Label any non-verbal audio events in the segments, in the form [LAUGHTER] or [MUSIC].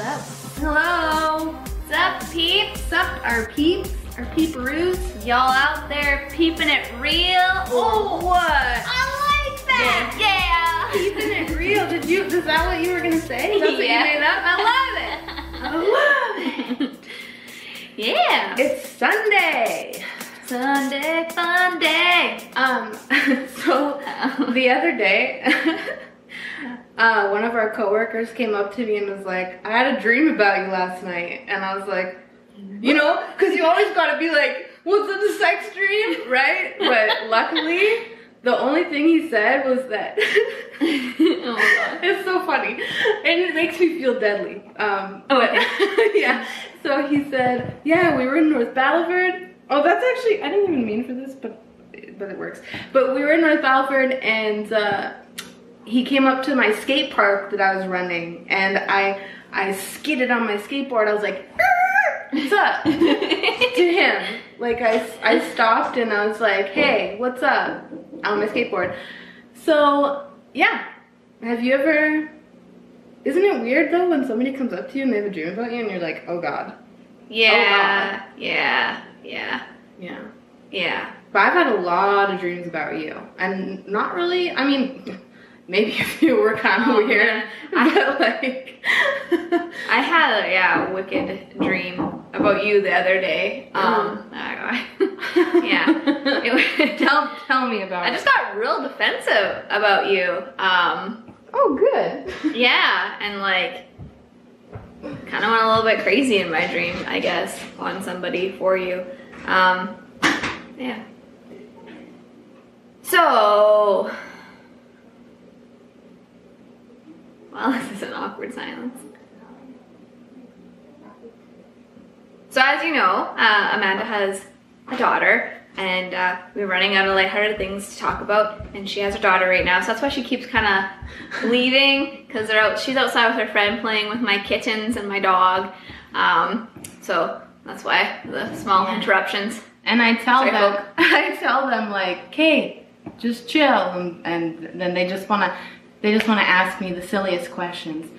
Hello. What's up, peeps? What's up, our peeps, our peeperoos? Y'all out there peeping it real? Oh, what? I like that. Yeah. Peeping it real. Did you? Is that what you were gonna say? That's what Yeah. you made up. I love it. [LAUGHS] I love it. yeah. It's Sunday. Sunday fun day. Um, [LAUGHS] so the other day, [LAUGHS] uh, one of our coworkers came up to me and was like, "I had a dream about you last night," and I was like, "You know, because you always gotta be like, was it a sex dream, [LAUGHS] right?" But luckily, the only thing he said was that. [LAUGHS] oh. It's so funny, and it makes me feel deadly. Um, Oh, but [LAUGHS] yeah. So he said, "Yeah, we were in North Battleford." Oh, that's actually I didn't even mean for this, but but it works. But we were in North Battleford, and uh, he came up to my skate park that I was running, and I I skidded on my skateboard. I was like, "What's up?" [LAUGHS] to him. Like I I stopped and I was like, "Hey, what's up?" on my skateboard. So yeah, have you ever? Isn't it weird though when somebody comes up to you and they have a dream about you and you're like, oh god. Yeah. Oh, yeah. Yeah. Yeah. Yeah. But I've had a lot of dreams about you, and not really. I mean, maybe [LAUGHS] a few were kind of Oh, weird. I- but like, [LAUGHS] I had a yeah wicked dream about you the other day. Um, I- [LAUGHS] yeah. It- tell tell me about. It. I it. just got real defensive about you. Um, Oh, good. yeah, and like kind of went a little bit crazy in my dream, I guess, on somebody for you. Um, yeah. So, well, [LAUGHS] this is an awkward silence. So, as you know, uh, Amanda has a daughter, and uh, we're running out of lighthearted things to talk about. And she has her daughter right now, so that's why she keeps kind of [LAUGHS] leaving because they're out. She's outside with her friend playing with my kittens and my dog. Um, so that's why the small Yeah. interruptions. And I tell Sorry, them, Hope. [LAUGHS] I tell them like, "Kate, just chill," and, and then they just wanna, they just wanna ask me the silliest questions.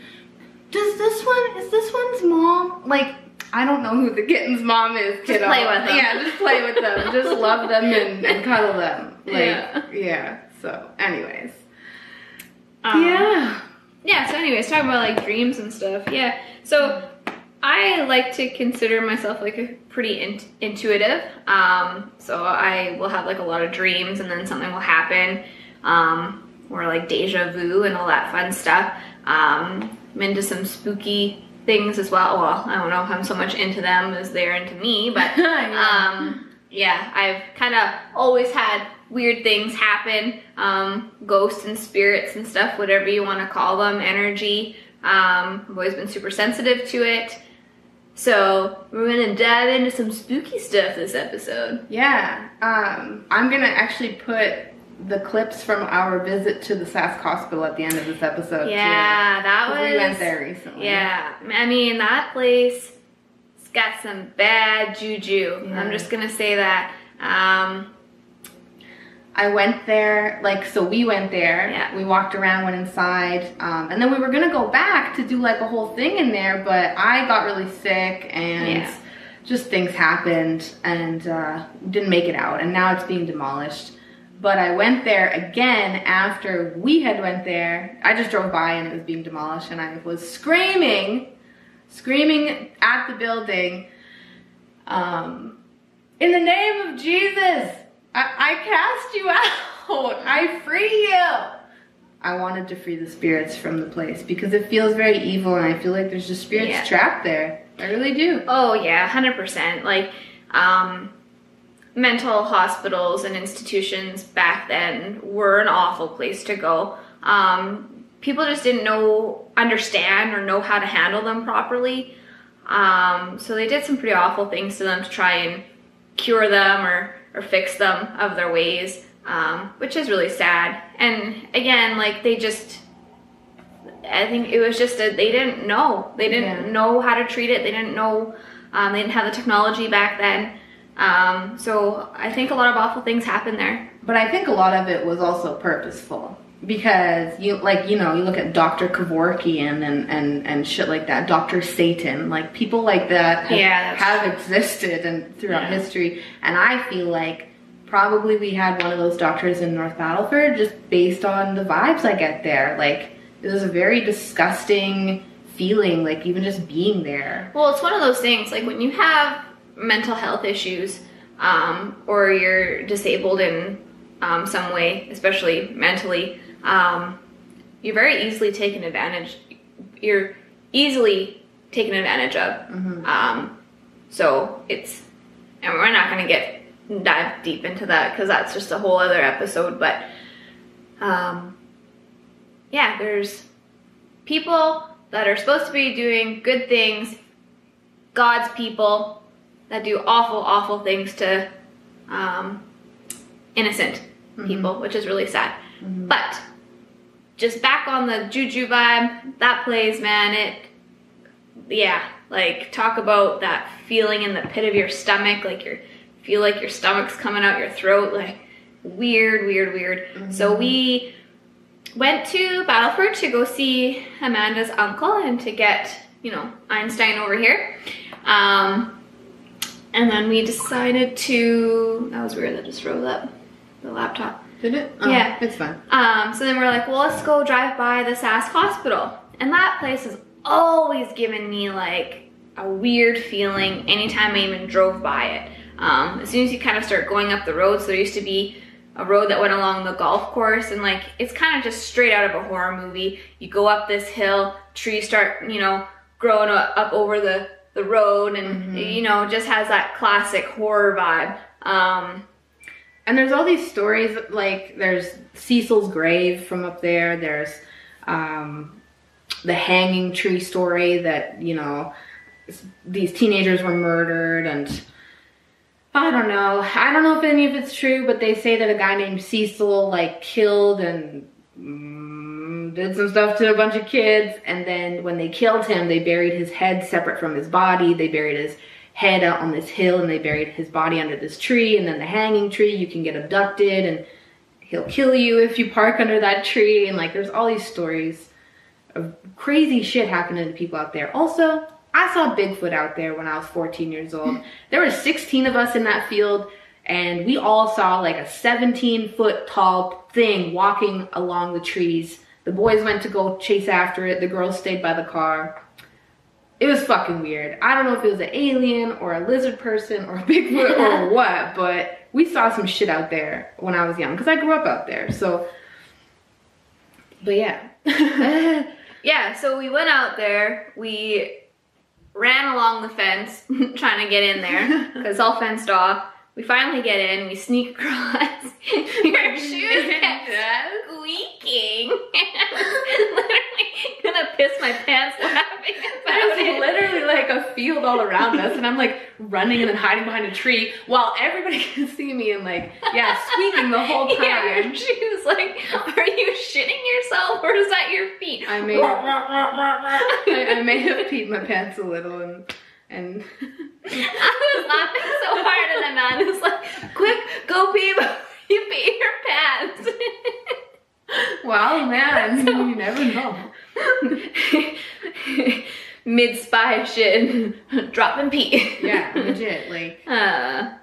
Does this one? Is this one's mom? Like, I don't know who the kitten's mom is. Kiddo. play with them. Yeah, just play with them. [LAUGHS] just love them and, and [LAUGHS] cuddle them. Like, Yeah. yeah. So, anyways, Um, yeah. yeah so anyways talking about like dreams and stuff yeah so i like to consider myself like a pretty in- intuitive um so i will have like a lot of dreams and then something will happen um or like deja vu and all that fun stuff. Um i'm into some spooky things as well. Well i don't know if i'm so much into them as they're into me but [LAUGHS] Yeah. um yeah i've kind of always had weird things happen. Um ghosts and spirits and stuff whatever you want to call them energy. Um i've always been super sensitive to it. So we're gonna dive into some spooky stuff this episode. Yeah, um, I'm gonna actually put the clips from our visit to the Sask Hospital at the end of this episode. yeah too, that was we went there recently. yeah i mean that place it's got some bad juju Yeah. i'm just gonna say that um I went there, like, so we went there. Yeah. We walked around, went inside, um, and then we were gonna go back to do like a whole thing in there, but I got really sick and Yeah. just things happened and uh, didn't make it out, and now it's being demolished. But I went there again after we had went there. I just drove by and it was being demolished, and I was screaming, screaming at the building. Um, in the name of Jesus, I, I cast you [LAUGHS] out. I free you. I wanted to free the spirits from the place because it feels very evil, and I feel like there's just spirits Yeah. trapped there. I really do. Oh yeah, hundred percent. Like, um, mental hospitals and institutions back then were an awful place to go. Um, people just didn't know, understand, or know how to handle them properly. Um, so they did some pretty awful things to them to try and cure them or or fix them of their ways, um, which is really sad. And again, like they just I think it was just that they didn't know. They didn't Yeah. know how to treat it. They didn't know. Um, they didn't have the technology back then. Um, so I think a lot of awful things happened there. But I think a lot of it was also purposeful. because you like you know you look at Dr. Kevorkian and and and shit like that, Dr. Satan, like people like that have, Yeah, have existed and throughout Yeah. history, and I feel like probably we had one of those doctors in North Battleford just based on the vibes I get there. Like it was a very disgusting feeling, like even just being there. Well, it's one of those things like when you have mental health issues um, or you're disabled in um, some way, especially mentally, um, you're very easily taken advantage. You're easily taken advantage of. Um, so it's, and we're not going to get dive deep into that because that's just a whole other episode. But um, yeah, there's people that are supposed to be doing good things, God's people that do awful, awful things to um, innocent people, which is really sad. But just back on the juju vibe, that plays, man. It, yeah, like talk about that feeling in the pit of your stomach, like you feel like your stomach's coming out your throat, like weird, weird, weird. So we went to Battleford to go see Amanda's uncle and to get, you know, Einstein over here. Um, and then we decided to. That was weird. That just rose up the laptop. Did it? Oh, Yeah. it's fun. Um, so then we're like, well, let's go drive by the Sask hospital. And that place has always given me like a weird feeling anytime I even drove by it. Um, as soon as you kind of start going up the road, so there used to be a road that went along the golf course, and like it's kind of just straight out of a horror movie. You go up this hill, trees start, you know, growing up over the, the road, and you know, just has that classic horror vibe. Um, And there's all these stories like there's Cecil's grave from up there. There's um, the hanging tree story that you know these teenagers were murdered and I don't know. I don't know if any of it's true, but they say that a guy named Cecil like killed and did some stuff to a bunch of kids, and then when they killed him, they buried his head separate from his body. They buried his head out on this hill, and they buried his body under this tree. And then the hanging tree, you can get abducted, and he'll kill you if you park under that tree. And like, there's all these stories of crazy shit happening to people out there. Also, I saw Bigfoot out there when I was 14 years old. [LAUGHS] There were 16 of us in that field, and we all saw like a 17 foot tall thing walking along the trees. The boys went to go chase after it, the girls stayed by the car. It was fucking weird. I don't know if it was an alien or a lizard person or a [LAUGHS] Bigfoot or [LAUGHS] what, but we saw some shit out there when I was young because I grew up out there. So, but yeah. [LAUGHS] yeah, so we went out there. We ran along the fence trying to get in there because it's all fenced off. We finally get in. We sneak [LAUGHS] across. Your [LAUGHS] shoes kept squeaking. [LAUGHS] Literally gonna piss my pants laughing about There's it. literally like a field all around us, and I'm like running and then hiding behind a tree while everybody can see me and like, yeah, squeaking the whole time. Yeah, your shoes like, are you shitting yourself or is that your feet? I may I, I may have peed my pants a little and and I was laughing so hard, and the man was like, "Quick, go pee before you pee your pants." well, man, you never know. [LAUGHS] Mid spy shit, [LAUGHS] dropping pee. Yeah, [LAUGHS] legit. Like Uh,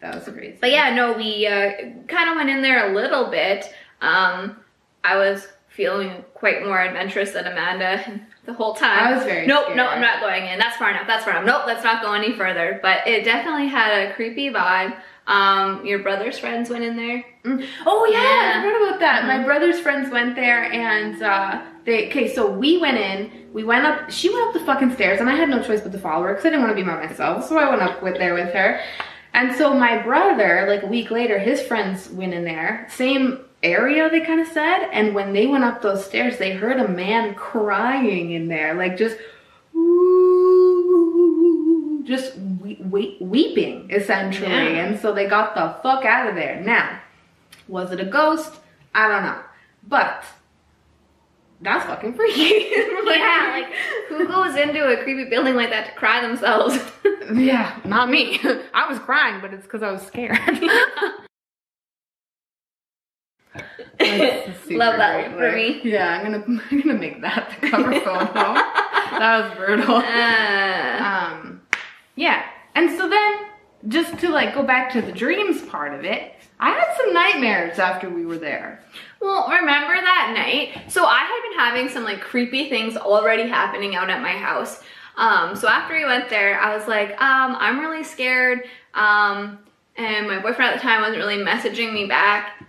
that was crazy. but yeah, no, we uh, kind of went in there a little bit. Um, I was feeling quite more adventurous than Amanda the whole time. I was very Nope, scared. no, I'm not going in. That's far enough. That's far enough. Nope, let's not go any further. But it definitely had a creepy vibe. Um, your brother's friends went in there. Mm. Oh yeah, Yeah. I forgot about that. My Mhm. brother's friends went there and uh they okay, so we went in, we went up she went up the fucking stairs and I had no choice but to follow her because I didn't want to be by myself. So I went up with there with her. And so my brother, like a week later, his friends went in there. Same area they kind of said, and when they went up those stairs, they heard a man crying in there, like just just we- we- weeping essentially. Yeah. And so they got the fuck out of there. Now, was it a ghost? I don't know. But that's fucking freaky. [LAUGHS] yeah, like who goes into a creepy building like that to cry themselves? [LAUGHS] yeah, not me. [LAUGHS] I was crying, but it's because I was scared. Love that great for look. me. Yeah, I'm gonna I'm gonna make that the cover photo. that was brutal. Uh, Um, yeah, and so then just to like go back to the dreams part of it, I had some nightmares after we were there. well, remember that night? So I had been having some like creepy things already happening out at my house. Um, so after we went there, I was like, um, I'm really scared. Um, and my boyfriend at the time wasn't really messaging me back.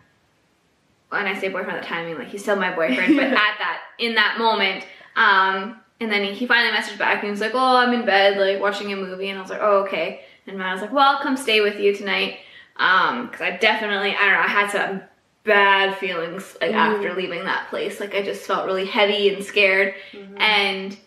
When I say boyfriend at the time, I mean like he's still my boyfriend, but [LAUGHS] at that in that moment, um, and then he, finally messaged back and he was like, "Oh, I'm in bed, like watching a movie," and I was like, "Oh, okay." And Matt was like, "Well, I'll come stay with you tonight," um, because I definitely, I don't know, I had some bad feelings like Mm. after leaving that place. Like I just felt really heavy and scared, Mm-hmm. and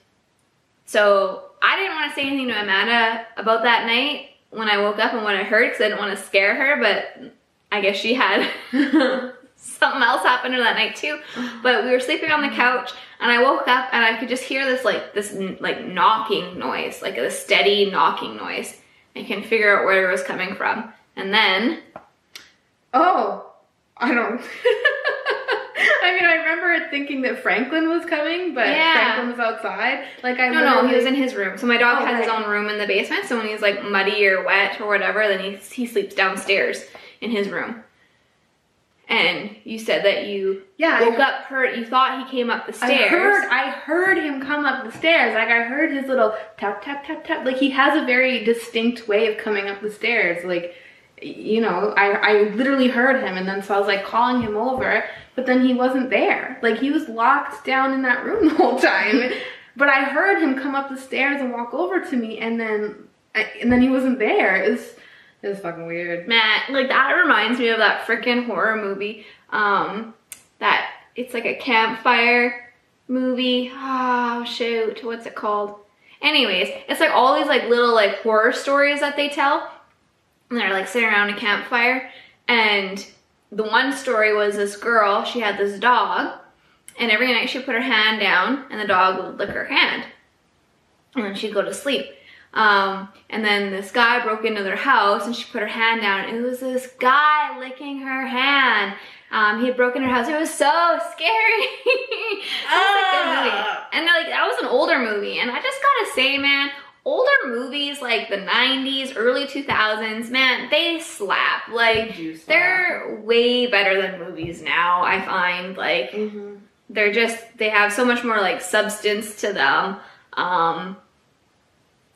so I didn't want to say anything to Amanda about that night when I woke up and what I heard because I didn't want to scare her, but I guess she had [LAUGHS] something else happened to that night too. But we were sleeping on the mm-hmm. couch and I woke up and I could just hear this like this like knocking noise, like a steady knocking noise. I can figure out where it was coming from. And then Oh, I don't. [LAUGHS] I mean, I remember thinking that Franklin was coming, but Yeah. Franklin was outside. Like I no, no, he was in his room. So my dog Oh, has his own room in the basement. So when he's like muddy or wet or whatever, then he he sleeps downstairs in his room. And you said that you Yeah, I woke up, hurt. you thought he came up the stairs. I heard, I heard him come up the stairs. Like I heard his little tap tap tap tap. Like he has a very distinct way of coming up the stairs. Like, you know, I I literally heard him, and then so I was like calling him over, but then he wasn't there. Like he was locked down in that room [LAUGHS] the whole time. but I heard him come up the stairs and walk over to me, and then and then he wasn't there. It was it was fucking weird. Man, like that reminds me of that freaking horror movie. Um, that it's like a campfire movie. Oh shoot, what's it called? Anyways, it's like all these like little like horror stories that they tell. And they're like sitting around a campfire. And the one story was this girl, she had this dog, and every night she'd put her hand down and the dog would lick her hand. And then she'd go to sleep. Um, and then this guy broke into their house and she put her hand down. And it was this guy licking her hand. Um, he had broken her house. It was so scary. [LAUGHS] It was a good movie. Ah. And like that was an older movie. And I just gotta say, man, older movies like the 90s, early 2000s, man, they slap. Like do slap. they're way better than movies now, I find. Like Mm-hmm. they're just they have so much more like substance to them. Um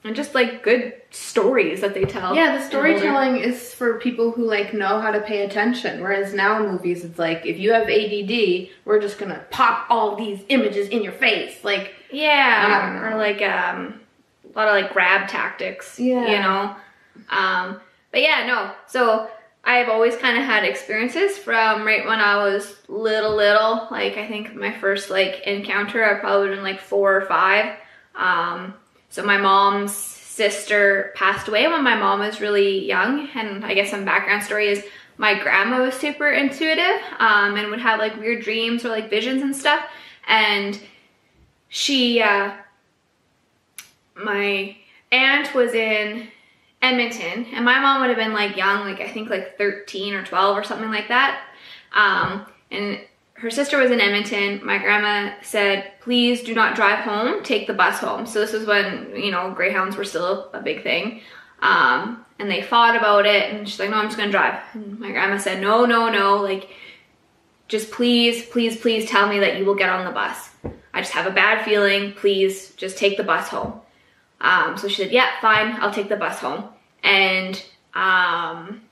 and just like good stories that they tell. Yeah, the storytelling is for people who like know how to pay attention. Whereas now movies, it's like if you have ADD, we're just gonna pop all these images in your face. Like, Yeah, or like um, a lot of like grab tactics. Yeah. you know. Um, but yeah, no. So I've always kind of had experiences from right when I was little, little. Like I think my first like encounter, I probably been like four or five. Um, so my mom's sister passed away when my mom was really young, and I guess some background story is my grandma was super intuitive um, and would have like weird dreams or like visions and stuff, and she uh, my aunt was in Edmonton, and my mom would have been like young, like I think like 13 or 12 or something like that. Um, and her sister was in Edmonton. My grandma said, please do not drive home, take the bus home. So this was when, you know, Greyhounds were still a big thing. Um, and they fought about it, and she's like, no, I'm just gonna drive. And my grandma said, no, no, no, like, just please, please, please tell me that you will get on the bus. I just have a bad feeling. Please just take the bus home. Um, so she said, yeah, fine, I'll take the bus home. And um,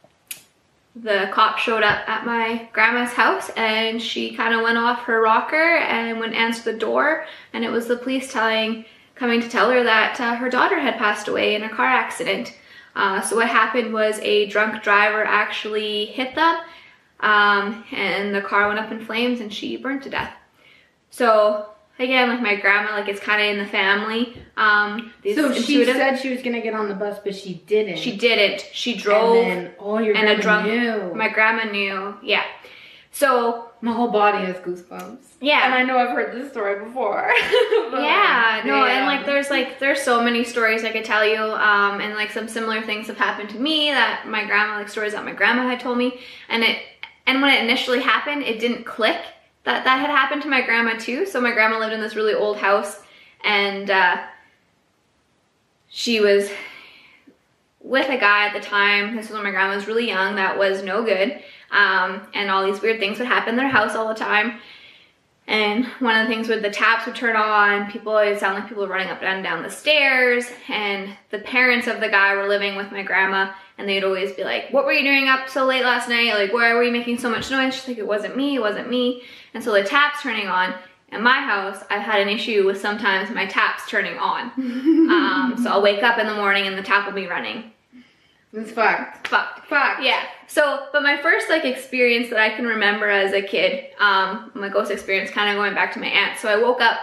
the cop showed up at my grandma's house and she kind of went off her rocker and went answer the door. And it was the police telling, coming to tell her that uh, her daughter had passed away in a car accident. Uh, so what happened was a drunk driver actually hit them um, and the car went up in flames and she burned to death. So again, like my grandma, like it's kind of in the family. Um, so she said she was gonna get on the bus, but she didn't. she didn't. She drove, And then, oh, your and a drunk. knew. My grandma knew. Yeah. So My whole body has goosebumps. Yeah. And I know I've heard this story before. [LAUGHS] Yeah, no, and like there's like there's so many stories I could tell you, um, and like some similar things have happened to me that my grandma, like stories that my grandma had told me, and it, and when it initially happened, it didn't click that that had happened to my grandma too. So my grandma lived in this really old house, and uh, she was with a guy at the time. This was when my grandma was really young. That was no good, um, and all these weird things would happen in their house all the time. And one of the things with the taps would turn on, people, it sounded like people were running up and down the stairs. And the parents of the guy were living with my grandma and they'd always be like, what were you doing up so late last night? Like, why were you making so much noise? She's like, it wasn't me, it wasn't me. And so the tap's turning on. In my house, I've had an issue with sometimes my taps turning on. [LAUGHS] um, so I'll wake up in the morning and the tap will be running. It's fucked. Fucked. Fucked. Yeah. So, but my first like experience that I can remember as a kid, um, my ghost experience, kind of going back to my aunt. So I woke up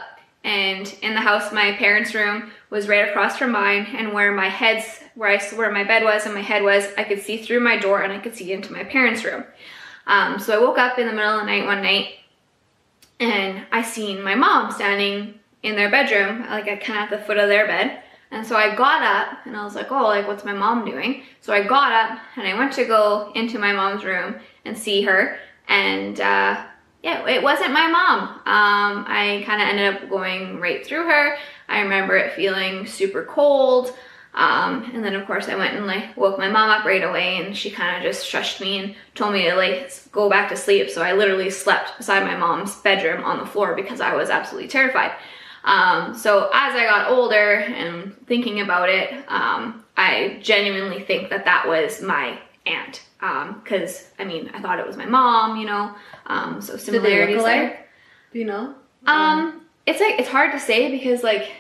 and in the house, my parents' room was right across from mine, and where my head's, where I, where my bed was and my head was, I could see through my door and I could see into my parents' room. Um, so I woke up in the middle of the night one night, and I seen my mom standing in their bedroom, like kind of at the foot of their bed. And so I got up and I was like, oh, like what's my mom doing? So I got up and I went to go into my mom's room and see her. And uh, yeah, it wasn't my mom. Um, I kind of ended up going right through her. I remember it feeling super cold. Um, and then of course I went and like woke my mom up right away and she kind of just shushed me and told me to like go back to sleep. So I literally slept beside my mom's bedroom on the floor because I was absolutely terrified. Um, so as I got older and thinking about it, um, I genuinely think that that was my aunt. Because um, I mean, I thought it was my mom, you know. Um, so similarities there. Do you know? Um, it's like it's hard to say because like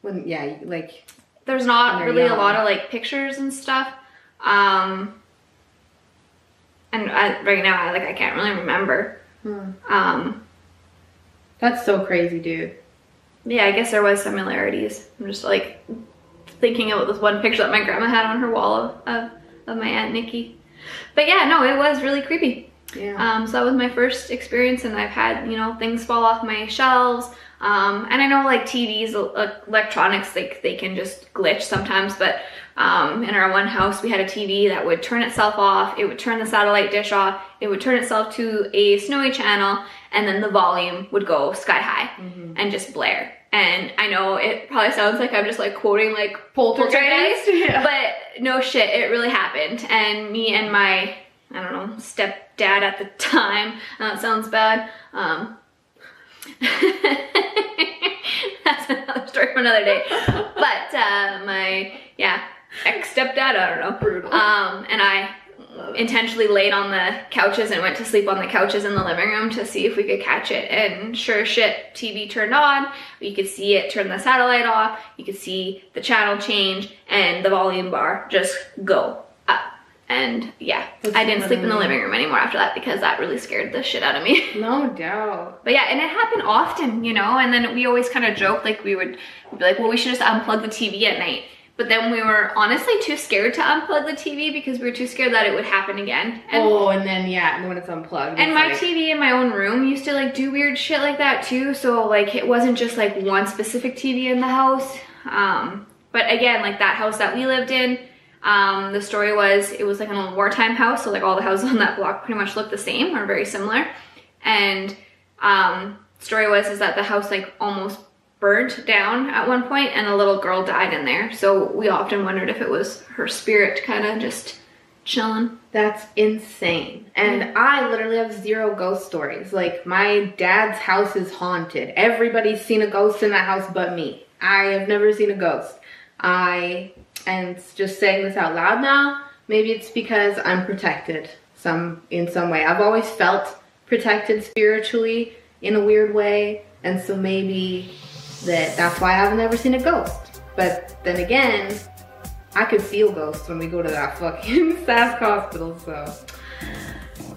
when yeah, like there's not really young. a lot of like pictures and stuff. Um, and I, right now, I like I can't really remember. Hmm. Um, that's so crazy, dude yeah, I guess there was similarities. I'm just like thinking about this one picture that my grandma had on her wall of, of, of my Aunt Nikki. But yeah, no, it was really creepy. Yeah. Um, so that was my first experience and I've had, you know, things fall off my shelves. Um, and I know like TVs, electronics, like they can just glitch sometimes, but um, in our one house, we had a TV that would turn itself off. It would turn the satellite dish off. It would turn itself to a snowy channel and then the volume would go sky high mm-hmm. and just blare. And I know it probably sounds like I'm just like quoting like poltergeist, [LAUGHS] yeah. but no shit, it really happened. And me and my, I don't know, stepdad at the time, uh, that sounds bad, um, [LAUGHS] that's another story for another day. But uh, my, yeah, ex-stepdad, I don't know. Brutal. Um, and I intentionally laid on the couches and went to sleep on the couches in the living room to see if we could catch it. And sure shit, TV turned on. You could see it turn the satellite off. You could see the channel change and the volume bar just go up. And yeah, That's I didn't sleep in the living room anymore after that because that really scared the shit out of me. [LAUGHS] No doubt. But yeah, and it happened often, you know, and then we always kind of joked like we would be like, well, we should just unplug the TV at night but then we were honestly too scared to unplug the TV because we were too scared that it would happen again. And, oh, and then yeah, and when it's unplugged. And it's my like... TV in my own room used to like do weird shit like that too. So like it wasn't just like one specific TV in the house. Um, but again, like that house that we lived in, um, the story was it was like an old wartime house. So like all the houses [LAUGHS] on that block pretty much looked the same or very similar. And um, story was is that the house like almost burnt down at one point and a little girl died in there. So we often wondered if it was her spirit kind of just chilling. That's insane. And I literally have zero ghost stories. Like my dad's house is haunted. Everybody's seen a ghost in that house but me. I have never seen a ghost. I and just saying this out loud now, maybe it's because I'm protected some in some way. I've always felt protected spiritually in a weird way. And so maybe that that's why I've never seen a ghost. But then again, I could feel ghosts when we go to that fucking [LAUGHS] Sask hospital, so.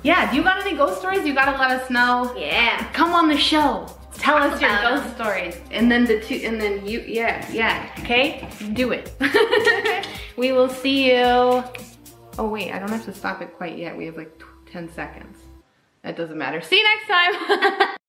Yeah, do you got any ghost stories? You gotta let us know. Yeah. Come on the show. Tell us your ghost them. stories. And then the two, and then you, yeah, yeah, okay? Do it. [LAUGHS] we will see you. Oh wait, I don't have to stop it quite yet. We have like 10 seconds. That doesn't matter. See you next time. [LAUGHS]